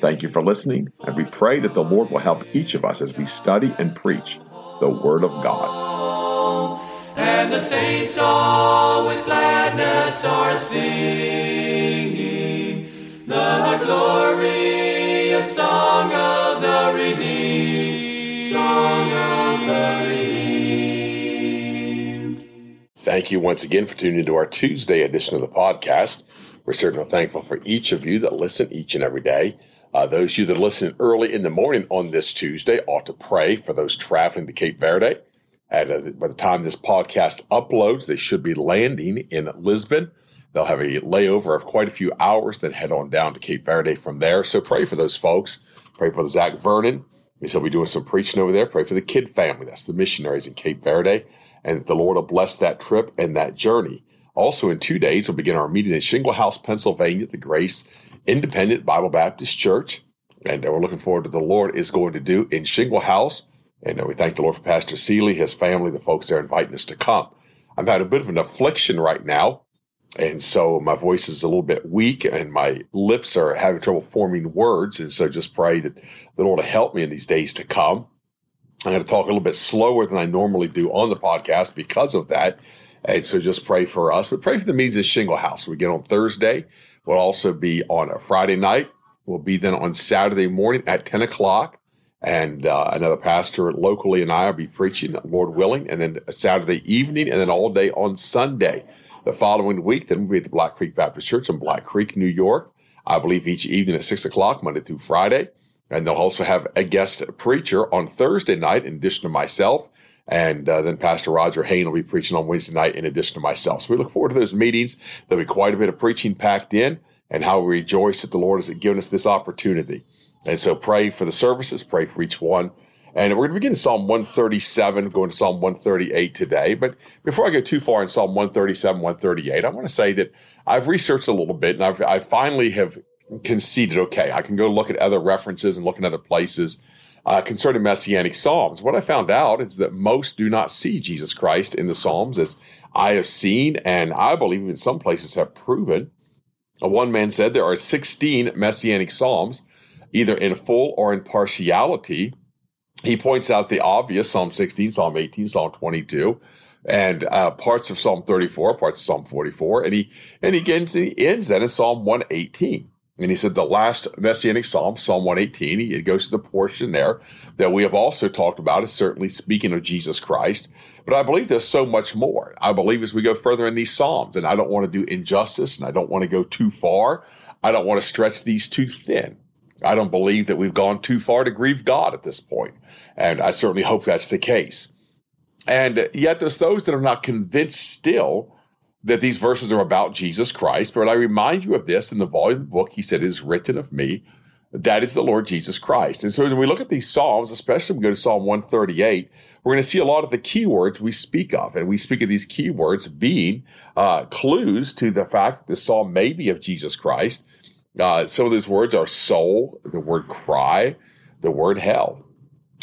Thank you for listening, and we pray that the Lord will help each of us as we study and preach the Word of God. And the saints all with gladness are singing the glorious song of the redeemed, song of the redeemed. Thank you once again for tuning into our Tuesday edition of the podcast. We're certainly thankful for each of you that listen each and every day. Uh, those of you that are listening early in the morning on this Tuesday ought to pray for those traveling to Cape Verde. And uh, by the time this podcast uploads, they should be landing in Lisbon. They'll have a layover of quite a few hours, then head on down to Cape Verde from there. So pray for those folks. Pray for Zach Vernon. He'll be doing some preaching over there. Pray for the kid family. That's the missionaries in Cape Verde. And the Lord will bless that trip and that journey. Also, in two days, we'll begin our meeting in Shinglehouse, Pennsylvania, the Grace Independent Bible Baptist Church. And we're looking forward to the Lord is going to do in Shinglehouse. And uh, we thank the Lord for Pastor Seeley, his family, the folks there inviting us to come. I'm having a bit of an affliction right now. And so my voice is a little bit weak and my lips are having trouble forming words. And so just pray that the Lord will help me in these days to come. I'm going to talk a little bit slower than I normally do on the podcast because of that. And so just pray for us, but pray for the means of Shinglehouse. We get on Thursday. We'll also be on a Friday night. We'll be then on Saturday morning at 10 o'clock. And uh, another pastor locally and I will be preaching, Lord willing, and then Saturday evening, and then all day on Sunday. The following week, then we'll be at the Black Creek Baptist Church in Black Creek, New York. I believe each evening at 6 o'clock, Monday through Friday. And they'll also have a guest preacher on Thursday night, in addition to myself. And uh, then Pastor Roger Hain will be preaching on Wednesday night in addition to myself. So we look forward to those meetings. There'll be quite a bit of preaching packed in and how we rejoice that the Lord has given us this opportunity. And so pray for the services, pray for each one. And we're going to begin Psalm 137, going to Psalm 138 today. But before I go too far in Psalm 137, 138, I want to say that I've researched a little bit and I've, I finally have conceded, okay, I can go look at other references and look in other places uh, concerning messianic psalms. What I found out is that most do not see Jesus Christ in the psalms, as I have seen, and I believe in some places have proven. Uh, one man said there are 16 messianic psalms, either in full or in partiality. He points out the obvious Psalm 16, Psalm 18, Psalm 22 and uh, parts of Psalm 34, parts of Psalm 44, and he and he ends, he ends that in Psalm 118. And he said the last messianic psalm, Psalm 118, it goes to the portion there that we have also talked about, is certainly speaking of Jesus Christ. But I believe there's so much more. I believe as we go further in these psalms, and I don't want to do injustice and I don't want to go too far. I don't want to stretch these too thin. I don't believe that we've gone too far to grieve God at this point. And I certainly hope that's the case. And yet there's those that are not convinced still that these verses are about Jesus Christ. But I remind you of this in the volume of the book, he said, is written of me. That is the Lord Jesus Christ. And so when we look at these Psalms, especially when we go to Psalm 138, we're going to see a lot of the keywords we speak of. And we speak of these keywords being uh, clues to the fact that the Psalm may be of Jesus Christ. Uh, some of those words are soul, the word cry, the word hell,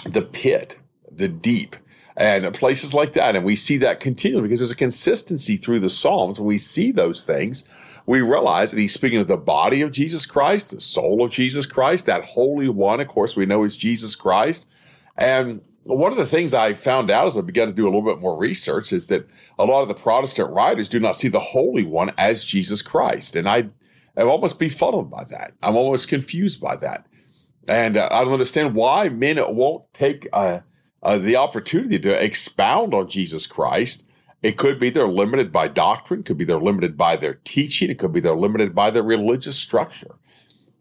the pit, the deep, and places like that. And we see that continually because there's a consistency through the Psalms. When we see those things, we realize that he's speaking of the body of Jesus Christ, the soul of Jesus Christ, that Holy One, of course, we know is Jesus Christ. And one of the things I found out as I began to do a little bit more research is that a lot of the Protestant writers do not see the Holy One as Jesus Christ. And I am almost befuddled by that. I'm almost confused by that. And uh, I don't understand why men won't take a uh, the opportunity to expound on Jesus Christ. It could be they're limited by doctrine, it could be they're limited by their teaching, it could be they're limited by their religious structure.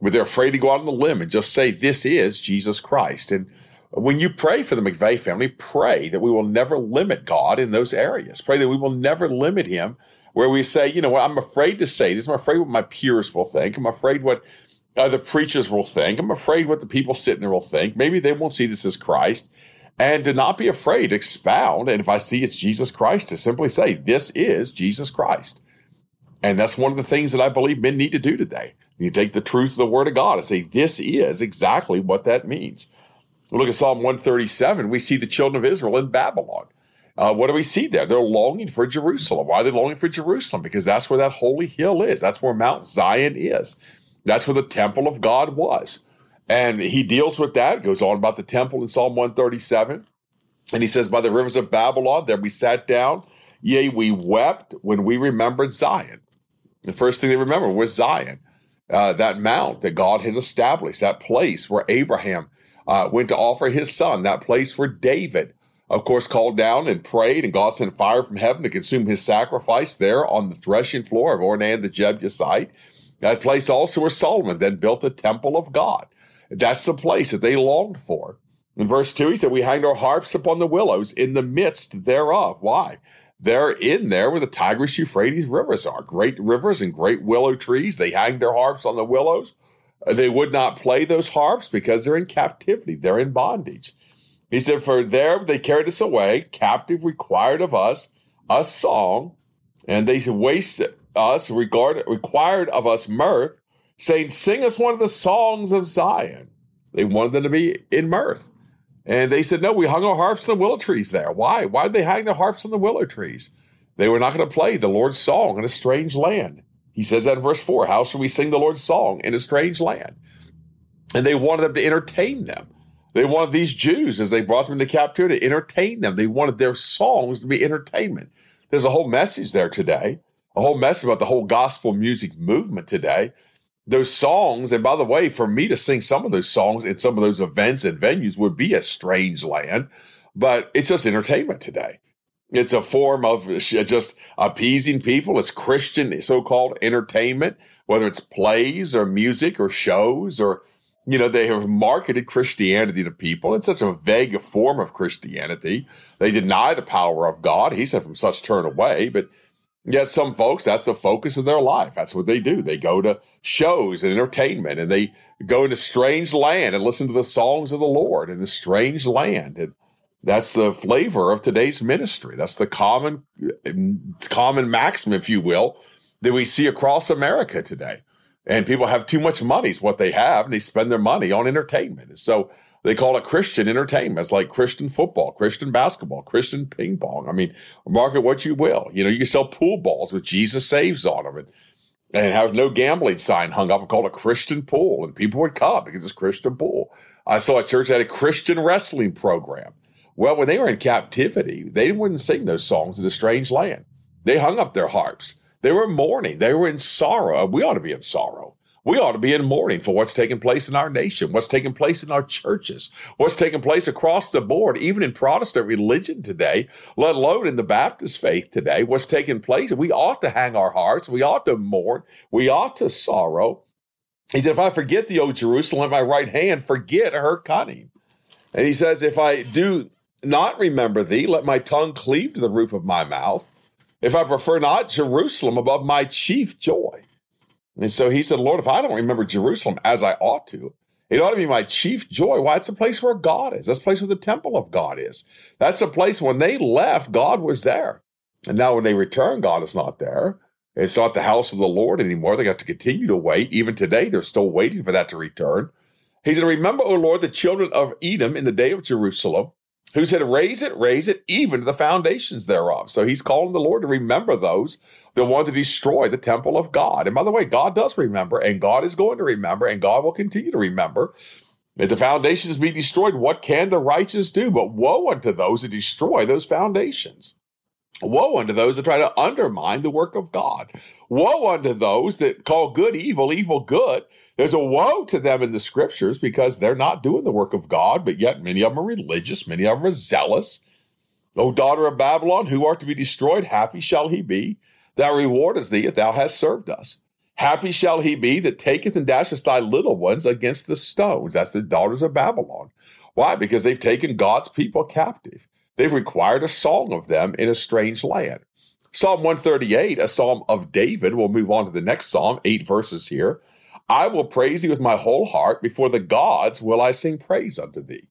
But they're afraid to go out on the limb and just say, This is Jesus Christ. And when you pray for the McVeigh family, pray that we will never limit God in those areas. Pray that we will never limit Him where we say, you know what, I'm afraid to say this. I'm afraid what my peers will think. I'm afraid what uh, the preachers will think. I'm afraid what the people sitting there will think. Maybe they won't see this as Christ. And to not be afraid, to expound. And if I see it's Jesus Christ, to simply say, this is Jesus Christ. And that's one of the things that I believe men need to do today. You take the truth of the Word of God and say, this is exactly what that means. Look at Psalm 137. We see the children of Israel in Babylon. Uh, what do we see there? They're longing for Jerusalem. Why are they longing for Jerusalem? Because that's where that holy hill is. That's where Mount Zion is. That's where the temple of God was. And he deals with that, goes on about the temple in Psalm 137. And he says, By the rivers of Babylon, there we sat down. Yea, we wept when we remembered Zion. The first thing they remember was Zion, uh, that mount that God has established, that place where Abraham uh, went to offer his son, that place where David, of course, called down and prayed, and God sent fire from heaven to consume his sacrifice there on the threshing floor of Ornan the Jebusite. That place also where Solomon then built the temple of God. That's the place that they longed for. In verse 2, he said, We hanged our harps upon the willows in the midst thereof. Why? They're in there where the Tigris Euphrates rivers are. Great rivers and great willow trees. They hang their harps on the willows. They would not play those harps because they're in captivity, they're in bondage. He said, For there they carried us away, captive required of us a song, and they wasted us, regard, required of us mirth, saying, Sing us one of the songs of Zion. They wanted them to be in mirth. And they said, No, we hung our harps on the willow trees there. Why? Why did they hang their harps on the willow trees? They were not going to play the Lord's song in a strange land. He says that in verse 4 How shall we sing the Lord's song in a strange land? And they wanted them to entertain them. They wanted these Jews, as they brought them into captivity, to entertain them. They wanted their songs to be entertainment. There's a whole message there today, a whole message about the whole gospel music movement today those songs, and by the way, for me to sing some of those songs in some of those events and venues would be a strange land, but it's just entertainment today. It's a form of just appeasing people. It's Christian so called entertainment, whether it's plays or music or shows or, you know, they have marketed Christianity to people. It's such a vague form of Christianity. They deny the power of God. He said, from such turn away. But Yet some folks, that's the focus of their life. That's what they do. They go to shows and entertainment and they go into strange land and listen to the songs of the Lord in the strange land. And that's the flavor of today's ministry. That's the common mm, common maxim, if you will, that we see across America today. And people have too much money, is what they have, and they spend their money on entertainment. And so they call it Christian entertainment. It's like Christian football, Christian basketball, Christian ping pong. I mean, market what you will. You know, you can sell pool balls with Jesus saves on them and, and have no gambling sign hung up and call it a Christian pool. And people would come because it's Christian pool. I saw a church that had a Christian wrestling program. Well, when they were in captivity, they wouldn't sing those songs in a strange land. They hung up their harps. They were mourning. They were in sorrow. We ought to be in sorrow. We ought to be in mourning for what's taking place in our nation, what's taking place in our churches, what's taking place across the board, even in Protestant religion today, let alone in the Baptist faith today, what's taking place. We ought to hang our hearts. We ought to mourn. We ought to sorrow. He said, If I forget the old Jerusalem at my right hand, forget her cunning. And he says, If I do not remember thee, let my tongue cleave to the roof of my mouth. If I prefer not Jerusalem above my chief joy. And so he said, Lord, if I don't remember Jerusalem as I ought to, it ought to be my chief joy. Why? It's the place where God is. That's the place where the temple of God is. That's the place when they left, God was there. And now when they return, God is not there. It's not the house of the Lord anymore. They got to continue to wait. Even today, they're still waiting for that to return. He said, Remember, O Lord, the children of Edom in the day of Jerusalem, who said, Raise it, raise it, even to the foundations thereof. So he's calling the Lord to remember those that want to destroy the temple of God. And by the way, God does remember, and God is going to remember, and God will continue to remember. If the foundations be destroyed, what can the righteous do? But woe unto those that destroy those foundations. Woe unto those that try to undermine the work of God. Woe unto those that call good evil, evil good. There's a woe to them in the scriptures because they're not doing the work of God, but yet many of them are religious, many of them are zealous. O daughter of Babylon, who art to be destroyed, happy shall he be Thou rewardest thee if thou hast served us. Happy shall he be that taketh and dasheth thy little ones against the stones. That's the daughters of Babylon. Why? Because they've taken God's people captive. They've required a song of them in a strange land. Psalm 138, a psalm of David. We'll move on to the next psalm, eight verses here. I will praise thee with my whole heart. Before the gods will I sing praise unto thee.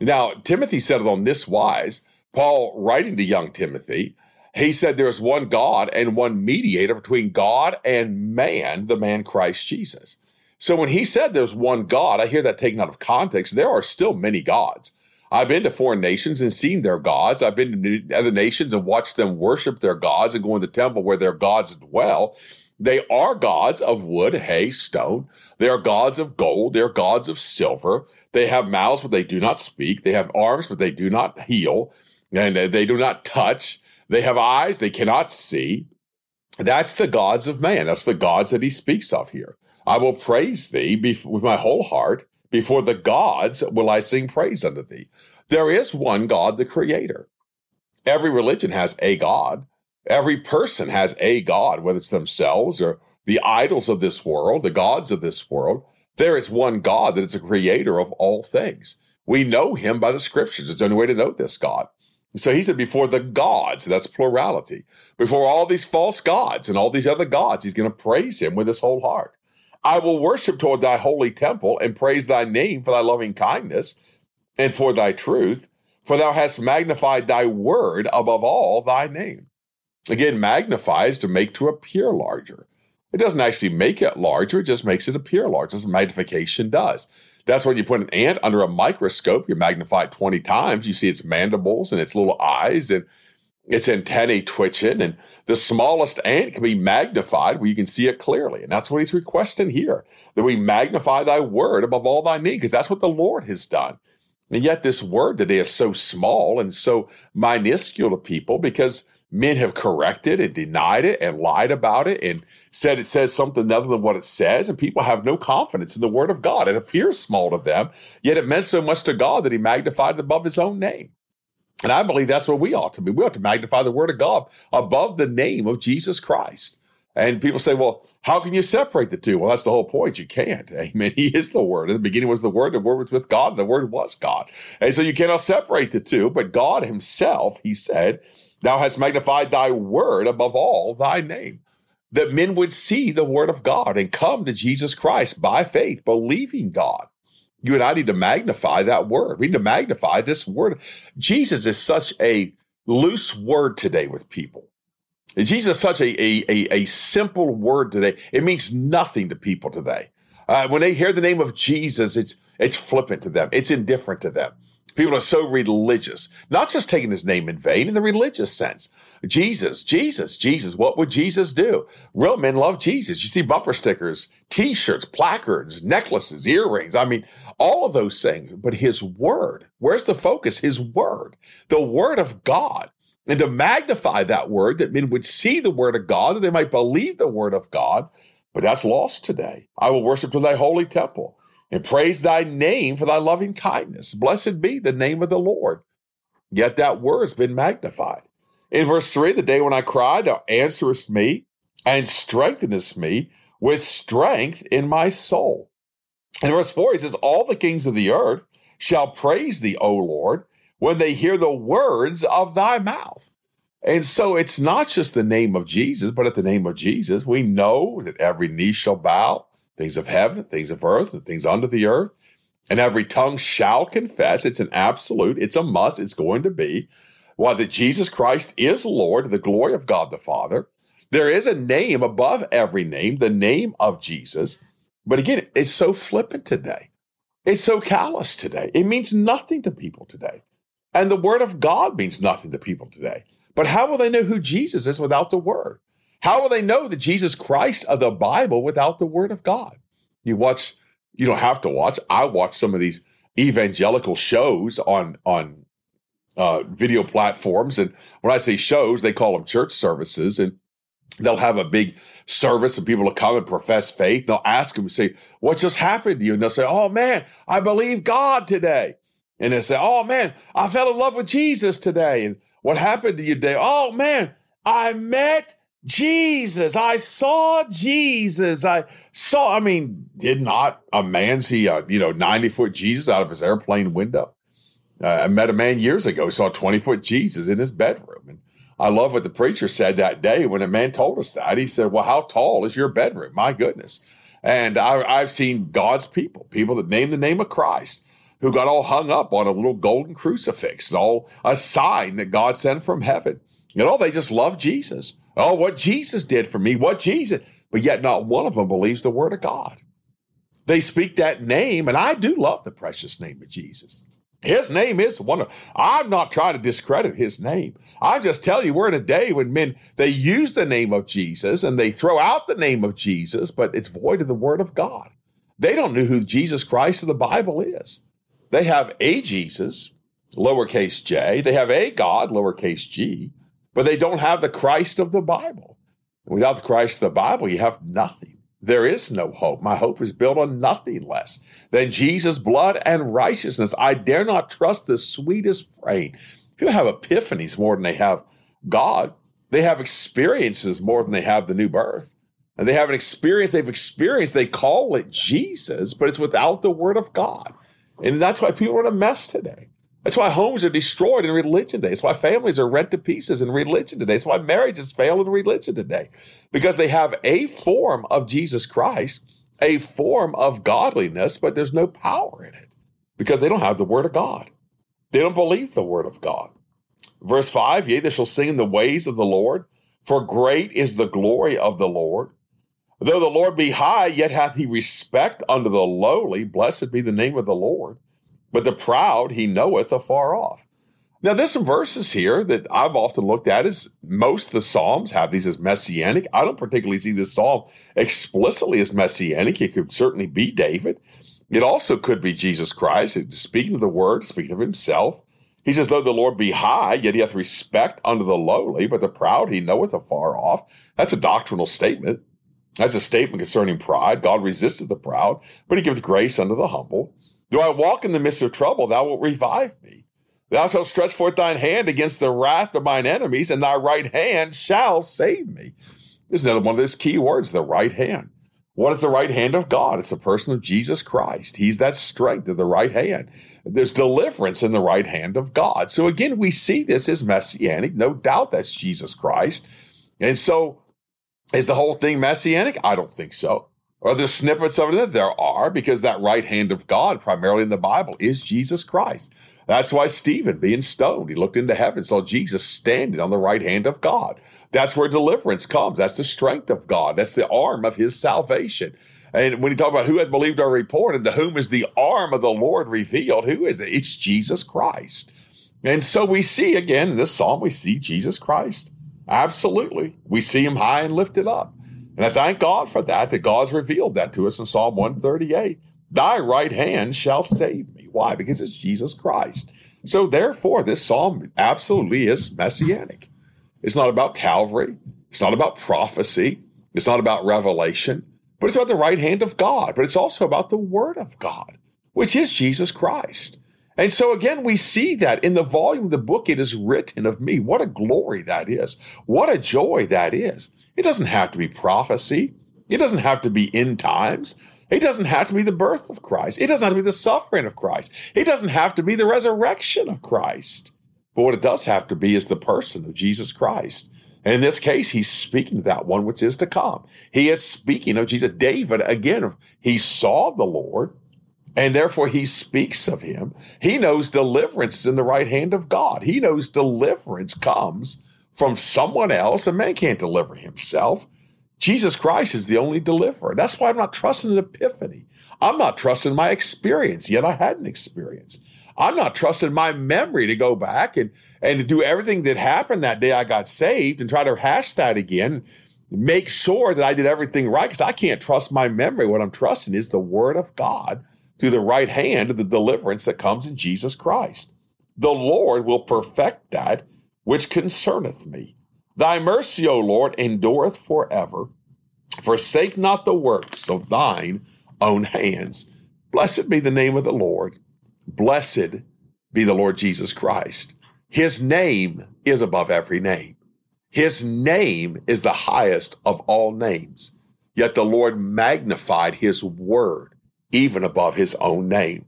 Now, Timothy said it on this wise. Paul, writing to young Timothy, he said there is one God and one mediator between God and man, the man Christ Jesus. So when he said there's one God, I hear that taken out of context. There are still many gods. I've been to foreign nations and seen their gods. I've been to other nations and watched them worship their gods and go in the temple where their gods dwell. They are gods of wood, hay, stone. They are gods of gold. They are gods of silver. They have mouths, but they do not speak. They have arms, but they do not heal. And they do not touch. They have eyes, they cannot see. That's the gods of man. That's the gods that he speaks of here. I will praise thee with my whole heart. Before the gods will I sing praise unto thee. There is one God, the creator. Every religion has a God. Every person has a God, whether it's themselves or the idols of this world, the gods of this world. There is one God that is a creator of all things. We know him by the scriptures. It's the only way to know this God. So he said, before the gods, that's plurality, before all these false gods and all these other gods, he's going to praise him with his whole heart. I will worship toward thy holy temple and praise thy name for thy loving kindness and for thy truth, for thou hast magnified thy word above all thy name. Again, magnifies to make to appear larger. It doesn't actually make it larger, it just makes it appear larger, as magnification does. That's when you put an ant under a microscope, you magnify it 20 times, you see its mandibles and its little eyes and its antennae twitching, and the smallest ant can be magnified where you can see it clearly. And that's what he's requesting here that we magnify thy word above all thy need, because that's what the Lord has done. And yet, this word today is so small and so minuscule to people because men have corrected and denied it and lied about it and said it says something other than what it says, and people have no confidence in the word of God. It appears small to them, yet it meant so much to God that he magnified it above his own name. And I believe that's what we ought to be. We ought to magnify the word of God above the name of Jesus Christ. And people say, well, how can you separate the two? Well, that's the whole point. You can't. Amen. He is the Word. In the beginning was the Word. The Word was with God. And the Word was God. And so you cannot separate the two. But God Himself, He said, Thou hast magnified Thy Word above all Thy name. That men would see the Word of God and come to Jesus Christ by faith, believing God you and I need to magnify that word. We need to magnify this word. Jesus is such a loose word today with people. Jesus is such a, a, a, a simple word today. It means nothing to people today. Uh, when they hear the name of Jesus, it's it's flippant to them. It's indifferent to them. People are so religious, not just taking his name in vain in the religious sense. Jesus, Jesus, Jesus. What would Jesus do? Real men love Jesus. You see bumper stickers, t shirts, placards, necklaces, earrings. I mean, all of those things. But his word, where's the focus? His word, the word of God. And to magnify that word, that men would see the word of God, that they might believe the word of God. But that's lost today. I will worship to thy holy temple and praise thy name for thy loving kindness. Blessed be the name of the Lord. Yet that word has been magnified. In verse 3, the day when I cried, thou answerest me and strengthenest me with strength in my soul. In verse 4, he says, All the kings of the earth shall praise thee, O Lord, when they hear the words of thy mouth. And so it's not just the name of Jesus, but at the name of Jesus, we know that every knee shall bow things of heaven, things of earth, and things under the earth. And every tongue shall confess. It's an absolute, it's a must, it's going to be. Why, that Jesus Christ is Lord, the glory of God the Father. There is a name above every name, the name of Jesus. But again, it's so flippant today. It's so callous today. It means nothing to people today. And the word of God means nothing to people today. But how will they know who Jesus is without the word? How will they know the Jesus Christ of the Bible without the Word of God? You watch, you don't have to watch. I watch some of these evangelical shows on on uh, video platforms, and when I say shows, they call them church services, and they'll have a big service, and people will come and profess faith. They'll ask them, say, "What just happened to you?" And they'll say, "Oh man, I believe God today." And they say, "Oh man, I fell in love with Jesus today." And what happened to you today? Oh man, I met Jesus, I saw Jesus. I saw, I mean, did not a man see a, you know, 90 foot Jesus out of his airplane window? Uh, I met a man years ago, saw 20 foot Jesus in his bedroom. And I love what the preacher said that day when a man told us that. He said, Well, how tall is your bedroom? My goodness. And I, I've seen God's people, people that name the name of Christ, who got all hung up on a little golden crucifix, all a sign that God sent from heaven. You know, they just love Jesus. Oh, what Jesus did for me, what Jesus, but yet not one of them believes the word of God. They speak that name, and I do love the precious name of Jesus. His name is one. I'm not trying to discredit his name. I'm just telling you, we're in a day when men they use the name of Jesus and they throw out the name of Jesus, but it's void of the word of God. They don't know who Jesus Christ of the Bible is. They have a Jesus, lowercase j. They have a God, lowercase g, but they don't have the Christ of the Bible. Without the Christ of the Bible, you have nothing. There is no hope. My hope is built on nothing less than Jesus' blood and righteousness. I dare not trust the sweetest frame. People have epiphanies more than they have God. They have experiences more than they have the new birth. And they have an experience they've experienced. They call it Jesus, but it's without the word of God. And that's why people are in a mess today. That's why homes are destroyed in religion today. That's why families are rent to pieces in religion today. That's why marriages fail in religion today. Because they have a form of Jesus Christ, a form of godliness, but there's no power in it because they don't have the word of God. They don't believe the word of God. Verse 5 Yea, they shall sing in the ways of the Lord, for great is the glory of the Lord. Though the Lord be high, yet hath he respect unto the lowly. Blessed be the name of the Lord but the proud he knoweth afar off. Now, there's some verses here that I've often looked at as most the Psalms have these as messianic. I don't particularly see this Psalm explicitly as messianic. It could certainly be David. It also could be Jesus Christ, speaking of the word, speaking of himself. He says, Though the Lord be high, yet he hath respect unto the lowly, but the proud he knoweth afar off. That's a doctrinal statement. That's a statement concerning pride. God resisteth the proud, but he giveth grace unto the humble. Do I walk in the midst of trouble? Thou wilt revive me. Thou shalt stretch forth thine hand against the wrath of mine enemies, and thy right hand shall save me. This is another one of those key words, the right hand. What is the right hand of God? It's the person of Jesus Christ. He's that strength of the right hand. There's deliverance in the right hand of God. So again, we see this as messianic. No doubt that's Jesus Christ. And so is the whole thing messianic? I don't think so. Are there snippets of it? There are, because that right hand of God, primarily in the Bible, is Jesus Christ. That's why Stephen, being stoned, he looked into heaven, saw Jesus standing on the right hand of God. That's where deliverance comes. That's the strength of God. That's the arm of his salvation. And when you talk about who has believed our report and to whom is the arm of the Lord revealed, who is it? It's Jesus Christ. And so we see again in this psalm, we see Jesus Christ. Absolutely. We see him high and lifted up. And I thank God for that, that God's revealed that to us in Psalm 138. Thy right hand shall save me. Why? Because it's Jesus Christ. So therefore, this psalm absolutely is messianic. It's not about Calvary. It's not about prophecy. It's not about revelation, but it's about the right hand of God. But it's also about the word of God, which is Jesus Christ. And so again, we see that in the volume of the book, it is written of me. What a glory that is. What a joy that is. It doesn't have to be prophecy. It doesn't have to be end times. It doesn't have to be the birth of Christ. It doesn't have to be the suffering of Christ. It doesn't have to be the resurrection of Christ. But what it does have to be is the person of Jesus Christ. And in this case, he's speaking of that one which is to come. He is speaking of Jesus. David, again, he saw the Lord, and therefore he speaks of him. He knows deliverance is in the right hand of God. He knows deliverance comes from someone else. A man can't deliver himself. Jesus Christ is the only deliverer. That's why I'm not trusting an epiphany. I'm not trusting my experience, yet I had an experience. I'm not trusting my memory to go back and, and to do everything that happened that day I got saved and try to hash that again, make sure that I did everything right, because I can't trust my memory. What I'm trusting is the Word of God through the right hand of the deliverance that comes in Jesus Christ. The Lord will perfect that which concerneth me. Thy mercy, O Lord, endureth forever. Forsake not the works of thine own hands. Blessed be the name of the Lord. Blessed be the Lord Jesus Christ. His name is above every name. His name is the highest of all names. Yet the Lord magnified his word even above his own name.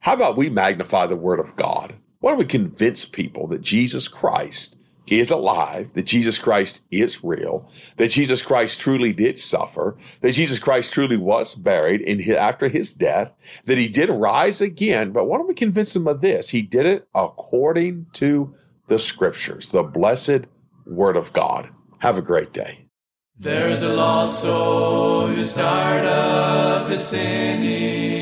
How about we magnify the word of God? Why don't we convince people that Jesus Christ is alive, that Jesus Christ is real, that Jesus Christ truly did suffer, that Jesus Christ truly was buried his, after his death, that he did rise again. But why don't we convince them of this? He did it according to the scriptures, the blessed word of God. Have a great day. There's a lost soul who's tired of his sinning,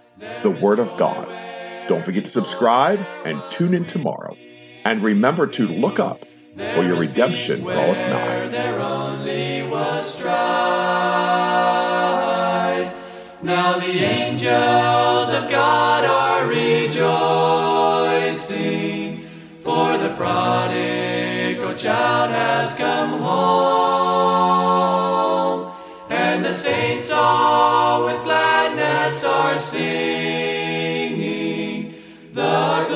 the Word of God. Don't forget to subscribe and tune in tomorrow. And remember to look up, for your redemption draweth nigh. There only was strife. Now the angels of God are rejoicing, for the prodigal child has come home, are singing. The